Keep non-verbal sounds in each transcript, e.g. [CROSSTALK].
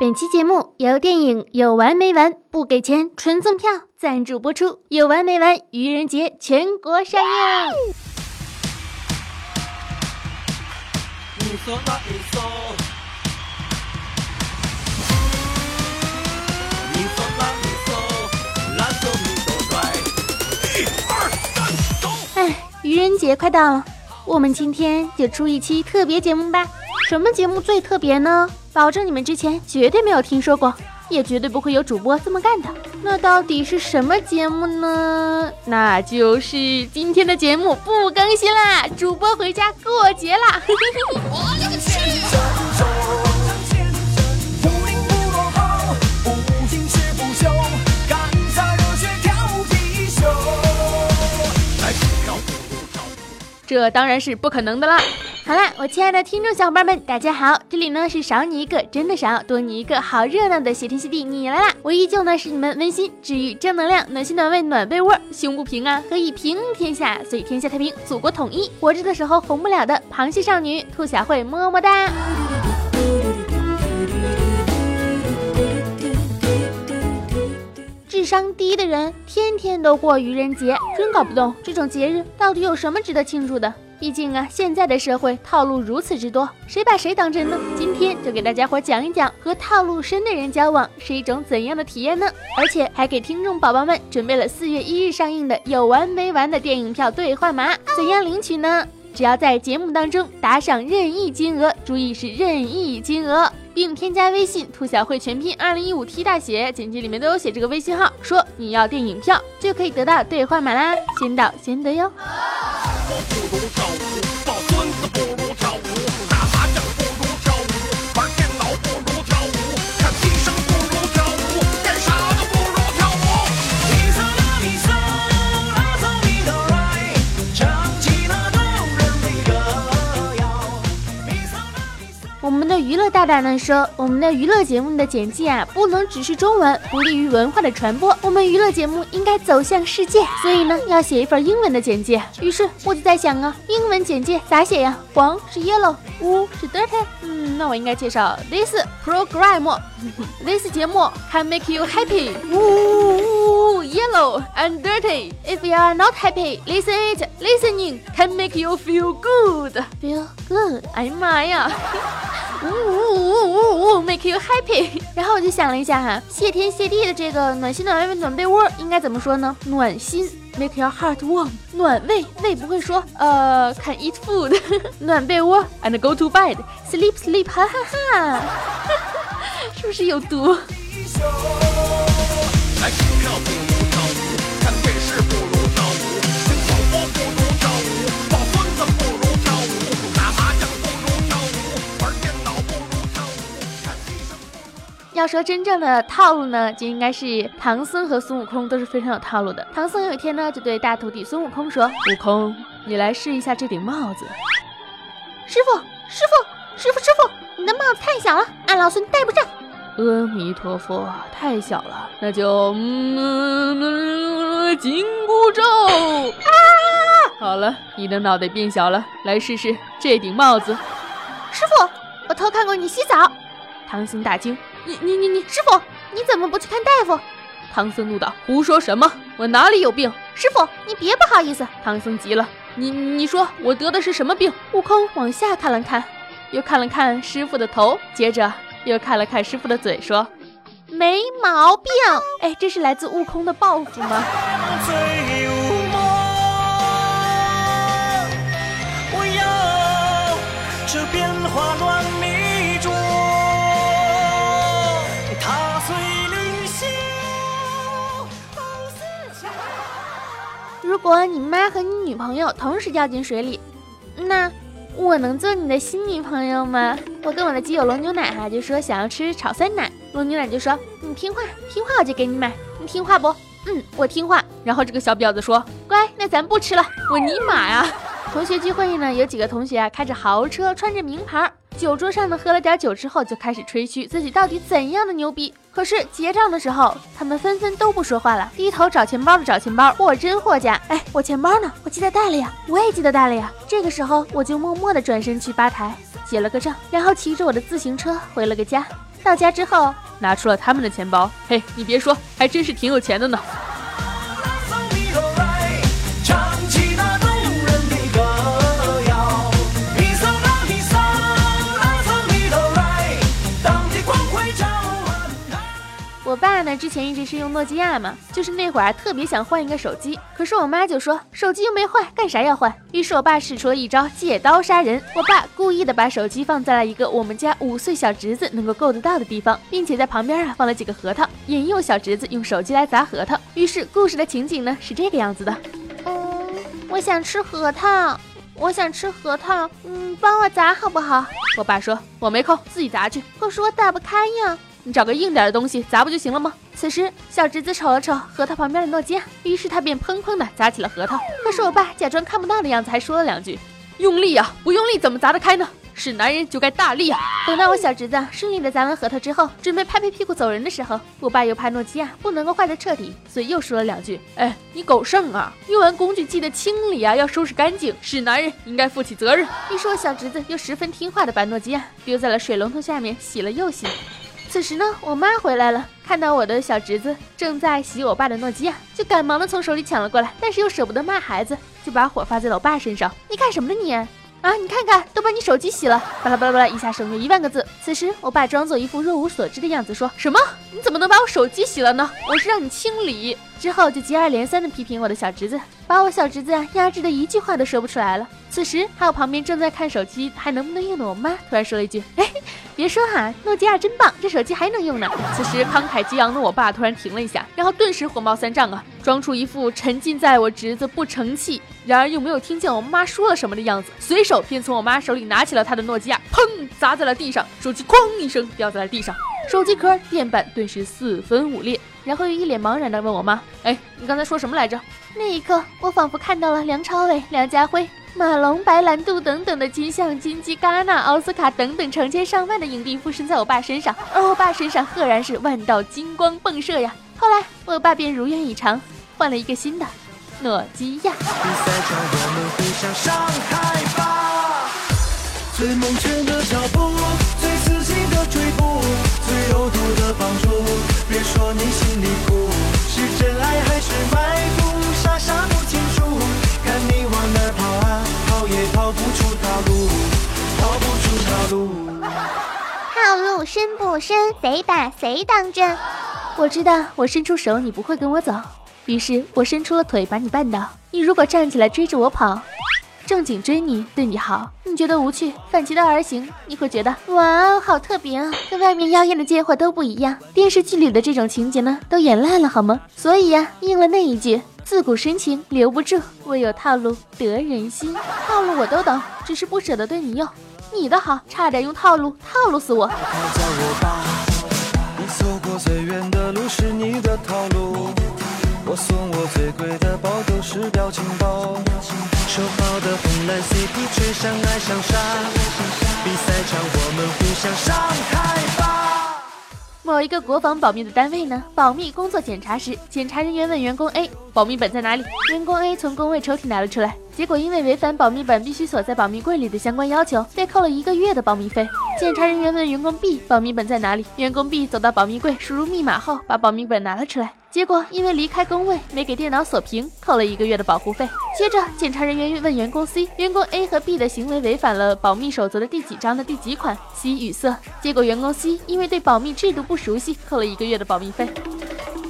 本期节目由电影《有完没完》不给钱纯赠票赞助播出，《有完没完》愚人节全国上映。哎，愚人节快到了，我们今天就出一期特别节目吧。什么节目最特别呢？保证你们之前绝对没有听说过，也绝对不会有主播这么干的。那到底是什么节目呢？那就是今天的节目不更新啦，主播回家过节啦。[LAUGHS] 这当然是不可能的啦！好啦，我亲爱的听众小伙伴们，大家好，这里呢是少你一个真的少，多你一个好热闹的谢天谢地，你来啦！我依旧呢是你们温馨治愈正能量暖心暖胃暖被窝胸不平啊可以平天下，所以天下太平，祖国统一。活着的时候红不了的螃蟹少女兔小慧么么哒！智商低的人天天都过愚人节，真搞不懂这种节日到底有什么值得庆祝的。毕竟啊，现在的社会套路如此之多，谁把谁当真呢？今天就给大家伙讲一讲和套路深的人交往是一种怎样的体验呢？而且还给听众宝宝们准备了四月一日上映的《有完没完》的电影票兑换码，怎样领取呢？只要在节目当中打赏任意金额，注意是任意金额。并添加微信“兔小慧全拼二零一五 T 大写”，简介里面都有写这个微信号，说你要电影票，就可以得到兑换码啦，先到先得哟。娱乐大大呢说，我们的娱乐节目的简介啊，不能只是中文，不利于文化的传播。我们娱乐节目应该走向世界，所以呢，要写一份英文的简介。于是我就在想啊，英文简介咋写呀？黄是 yellow，乌是 dirty。嗯，那我应该介绍 this program，this 节目 can make you happy。呜，yellow and dirty。If you are not happy, listen it. Listening can make you feel good. Feel good。哎呀妈呀！呜呜呜呜呜，make you happy。然后我就想了一下哈，谢天谢地的这个暖心暖胃暖被窝应该怎么说呢？暖心，make your heart warm。暖胃，胃不会说呃，can eat food。暖被窝，and go to bed，sleep sleep，哈哈哈，是不是有毒？要说真正的套路呢，就应该是唐僧和孙悟空都是非常有套路的。唐僧有一天呢，就对大徒弟孙悟空说：“悟空，你来试一下这顶帽子。”师傅，师傅，师傅，师傅，你的帽子太小了，俺老孙戴不上。阿弥陀佛，太小了，那就嗯，紧箍咒啊！好了，你的脑袋变小了，来试试这顶帽子。师傅，我偷看过你洗澡。唐僧大惊。你你你你，师傅，你怎么不去看大夫？唐僧怒道：“胡说什么？我哪里有病？师傅，你别不好意思。”唐僧急了：“你你说我得的是什么病？”悟空往下看了看，又看了看师傅的头，接着又看了看师傅的嘴，说：“没毛病。”哎，这是来自悟空的报复吗？如果你妈和你女朋友同时掉进水里，那我能做你的新女朋友吗？我跟我的基友龙牛奶哈就说想要吃炒酸奶，龙牛奶就说你听话，听话我就给你买，你听话不？嗯，我听话。然后这个小婊子说乖，那咱不吃了。我尼玛呀！同学聚会呢，有几个同学啊开着豪车，穿着名牌。酒桌上呢，喝了点酒之后，就开始吹嘘自己到底怎样的牛逼。可是结账的时候，他们纷纷都不说话了，低头找钱包的找钱包，货真货假。哎，我钱包呢？我记得带了呀，我也记得带了呀。这个时候，我就默默的转身去吧台结了个账，然后骑着我的自行车回了个家。到家之后，拿出了他们的钱包。嘿，你别说，还真是挺有钱的呢。[LAUGHS] 爸呢，之前一直是用诺基亚嘛，就是那会儿特别想换一个手机，可是我妈就说手机又没坏，干啥要换？于是我爸使出了一招借刀杀人。我爸故意的把手机放在了一个我们家五岁小侄子能够够得到的地方，并且在旁边啊放了几个核桃，引诱小侄子用手机来砸核桃。于是故事的情景呢是这个样子的：嗯，我想吃核桃，我想吃核桃，嗯，帮我砸好不好？我爸说我没空，自己砸去。可是我打不开呀。你找个硬点的东西砸不就行了吗？此时，小侄子瞅了瞅核桃旁边的诺基亚，于是他便砰砰的砸起了核桃。可是我爸假装看不到的样子，还说了两句：“用力啊，不用力怎么砸得开呢？是男人就该大力啊！”等到我小侄子顺利的砸完核桃之后，准备拍拍屁股走人的时候，我爸又怕诺基亚不能够坏得彻底，所以又说了两句：“哎，你狗剩啊，用完工具记得清理啊，要收拾干净，是男人应该负起责任。”于是我小侄子又十分听话的把诺基亚丢在了水龙头下面洗了又洗。此时呢，我妈回来了，看到我的小侄子正在洗我爸的诺基亚，就赶忙的从手里抢了过来，但是又舍不得骂孩子，就把火发在了我爸身上。你干什么呢你？啊，你看看，都把你手机洗了，巴拉巴拉巴拉，一下省略一万个字。此时，我爸装作一副若无所知的样子，说什么？你怎么能把我手机洗了呢？我是让你清理。之后就接二连三的批评我的小侄子，把我小侄子压制的一句话都说不出来了。此时，还有旁边正在看手机还能不能用的我妈突然说了一句：“哎，别说哈，诺基亚真棒，这手机还能用呢。”此时慷慨激昂的我爸突然停了一下，然后顿时火冒三丈啊，装出一副沉浸在我侄子不成器，然而又没有听见我妈说了什么的样子，随手便从我妈手里拿起了他的诺基亚，砰，砸在了地上，手机哐一声掉在了地上，手机壳、电板顿时四分五裂，然后又一脸茫然的问我妈：“哎，你刚才说什么来着？”那一刻，我仿佛看到了梁朝伟、梁家辉。马龙、白兰度等等的金像、金鸡、戛纳、奥斯卡等等成千上万的影帝附身在我爸身上，而我爸身上赫然是万道金光迸射呀！后来，我爸便如愿以偿，换了一个新的诺基亚。最猛犬的脚步，最刺激的追捕，最有毒的帮助。别说你心里苦，是真爱还是埋伏？傻傻不清楚，看你往哪跑。也跑不出套路，逃不出套路。套路深不深？谁把谁当真？我知道，我伸出手你不会跟我走，于是我伸出了腿把你绊倒。你如果站起来追着我跑，正经追你，对你好，你觉得无趣，反其道而行，你会觉得哇哦，好特别啊，跟外面妖艳的贱货都不一样。电视剧里的这种情节呢，都演烂了好吗？所以呀，应了那一句。自古深情留不住，唯有套路得人心。套路我都懂，只是不舍得对你用。你的好，差点用套路套路死我。你走过最远的路是你的套路，我送我最贵的包都是表情包。说好的红蓝 CP 却相爱相杀，比赛场我们互相伤害吧。某一个国防保密的单位呢，保密工作检查时，检查人员问员工 A：“ 保密本在哪里？”员工 A 从工位抽屉拿了出来，结果因为违反保密本必须锁在保密柜里的相关要求，被扣了一个月的保密费。检查人员问员工 B：“ 保密本在哪里？”员工 B 走到保密柜，输入密码后，把保密本拿了出来。结果因为离开工位没给电脑锁屏，扣了一个月的保护费。接着，检查人员问员工 C：“ 员工 A 和 B 的行为违反了保密守则的第几章的第几款？”C 语塞。结果员工 C 因为对保密制度不熟悉，扣了一个月的保密费。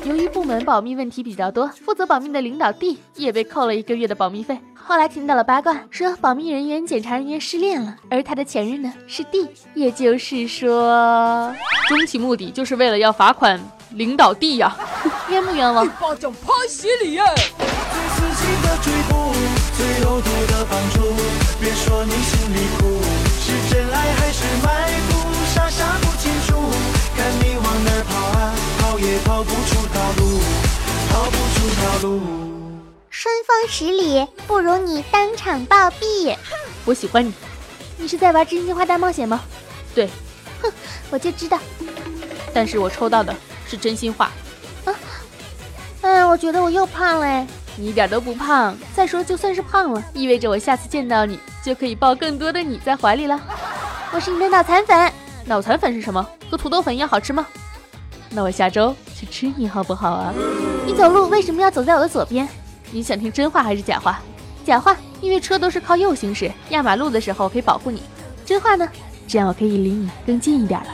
由于部门保密问题比较多，负责保密的领导 D 也被扣了一个月的保密费。后来听到了八卦，说保密人员检查人员失恋了，而他的前任呢是 D，也就是说，终极目的就是为了要罚款领导地呀。冤不冤枉？一巴掌拍死你耶！别说你心里苦，是真爱还是卖腐？傻傻不清楚，看你往哪跑啊，跑也跑不出套路，跑不出套路。春风十里，不如你当场暴毙。我喜欢你，你是在玩真心话大冒险吗？对，哼，我就知道。但是我抽到的是真心话。啊哎，我觉得我又胖了，你一点都不胖。再说，就算是胖了，意味着我下次见到你就可以抱更多的你在怀里了。我是你的脑残粉，脑残粉是什么？和土豆粉一样好吃吗？那我下周去吃你好不好啊？你走路为什么要走在我的左边？你想听真话还是假话？假话，因为车都是靠右行驶，压马路的时候可以保护你。真话呢？这样我可以离你更近一点了。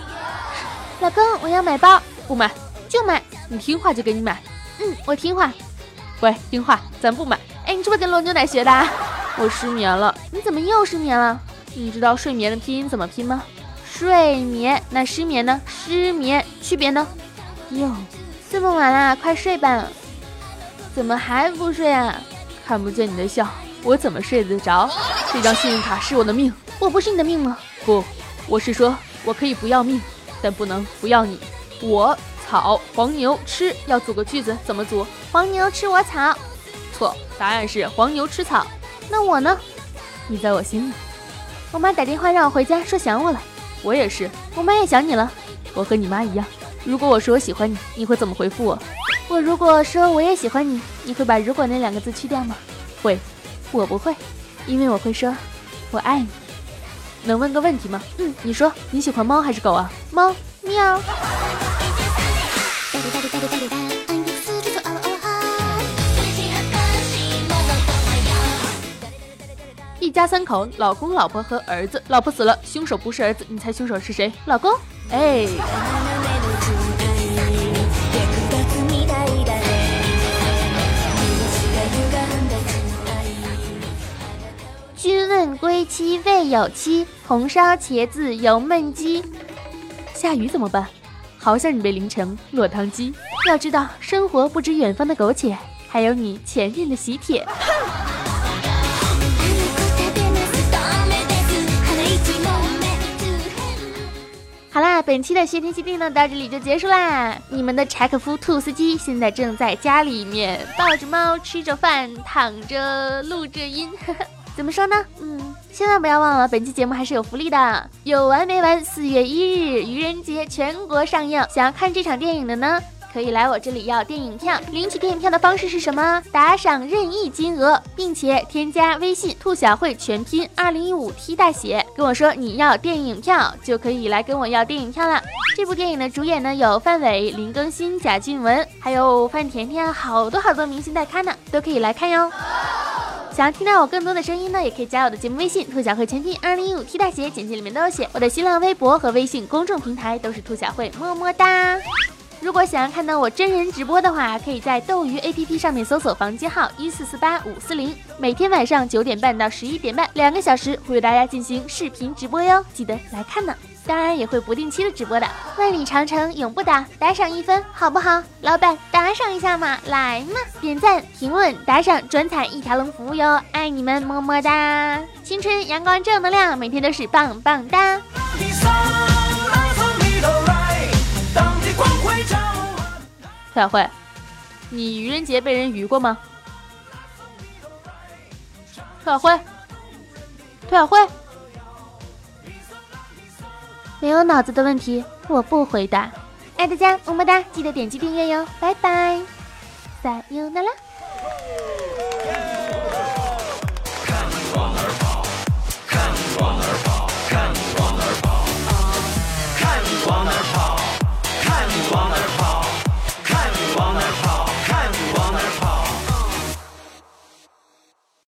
老公，我要买包，不买就买，你听话就给你买。嗯，我听话。喂，听话，咱不买。哎，你是不是跟罗牛奶学的？[LAUGHS] 我失眠了。你怎么又失眠了？你知道睡眠的拼音怎么拼吗？睡眠。那失眠呢？失眠。区别呢？哟，这么晚了，快睡吧。怎么还不睡啊？看不见你的笑，我怎么睡得着？这张信用卡是我的命，我不是你的命吗？不，我是说，我可以不要命，但不能不要你。我草黄牛吃，要组个句子，怎么组？黄牛吃我草。错，答案是黄牛吃草。那我呢？你在我心里。我妈打电话让我回家，说想我了。我也是，我妈也想你了。我和你妈一样。如果我说我喜欢你，你会怎么回复我？我如果说我也喜欢你，你会把“如果”那两个字去掉吗？会。我不会，因为我会说我爱你。能问个问题吗？嗯，你说你喜欢猫还是狗啊？猫，喵。一家三口，老公、老婆和儿子。老婆死了，凶手不是儿子，你猜凶手是谁？老公。哎。君问归期未有期，红烧茄子油焖鸡。下雨怎么办？好想你被淋成落汤鸡。要知道，生活不止远方的苟且，还有你前任的喜帖。好啦，本期的谢天谢地呢，到这里就结束啦。你们的柴可夫兔司机现在正在家里面抱着猫，吃着饭，躺着录着音。呵 [LAUGHS] 呵怎么说呢？嗯，千万不要忘了，本期节目还是有福利的，有完没完？四月一日愚人节全国上映，想要看这场电影的呢，可以来我这里要电影票。领取电影票的方式是什么？打赏任意金额，并且添加微信“兔小慧”全拼二零一五 T 大写，跟我说你要电影票，就可以来跟我要电影票了。这部电影的主演呢有范伟、林更新、贾静雯，还有范甜甜，好多好多明星待看呢，都可以来看哟。想要听到我更多的声音呢，也可以加我的节目微信“兔小慧全拼二零一五 T 大写”，简介里面都有写。我的新浪微博和微信公众平台都是兔小慧，么么哒。如果想要看到我真人直播的话，可以在斗鱼 APP 上面搜索房间号一四四八五四零，每天晚上九点半到十一点半，两个小时会为大家进行视频直播哟，记得来看呢。当然也会不定期的直播的，万里长城永不倒，打赏一分好不好？老板打赏一下嘛，来嘛，点赞、评论、打赏、转采一条龙服务哟，爱你们，么么哒！青春阳光正能量，每天都是棒棒哒！小慧，你愚人节被人愚过吗？兔小慧，兔小慧。没有脑子的问题，我不回答。爱大家，么么哒！记得点击订阅哟，拜拜，撒由那拉。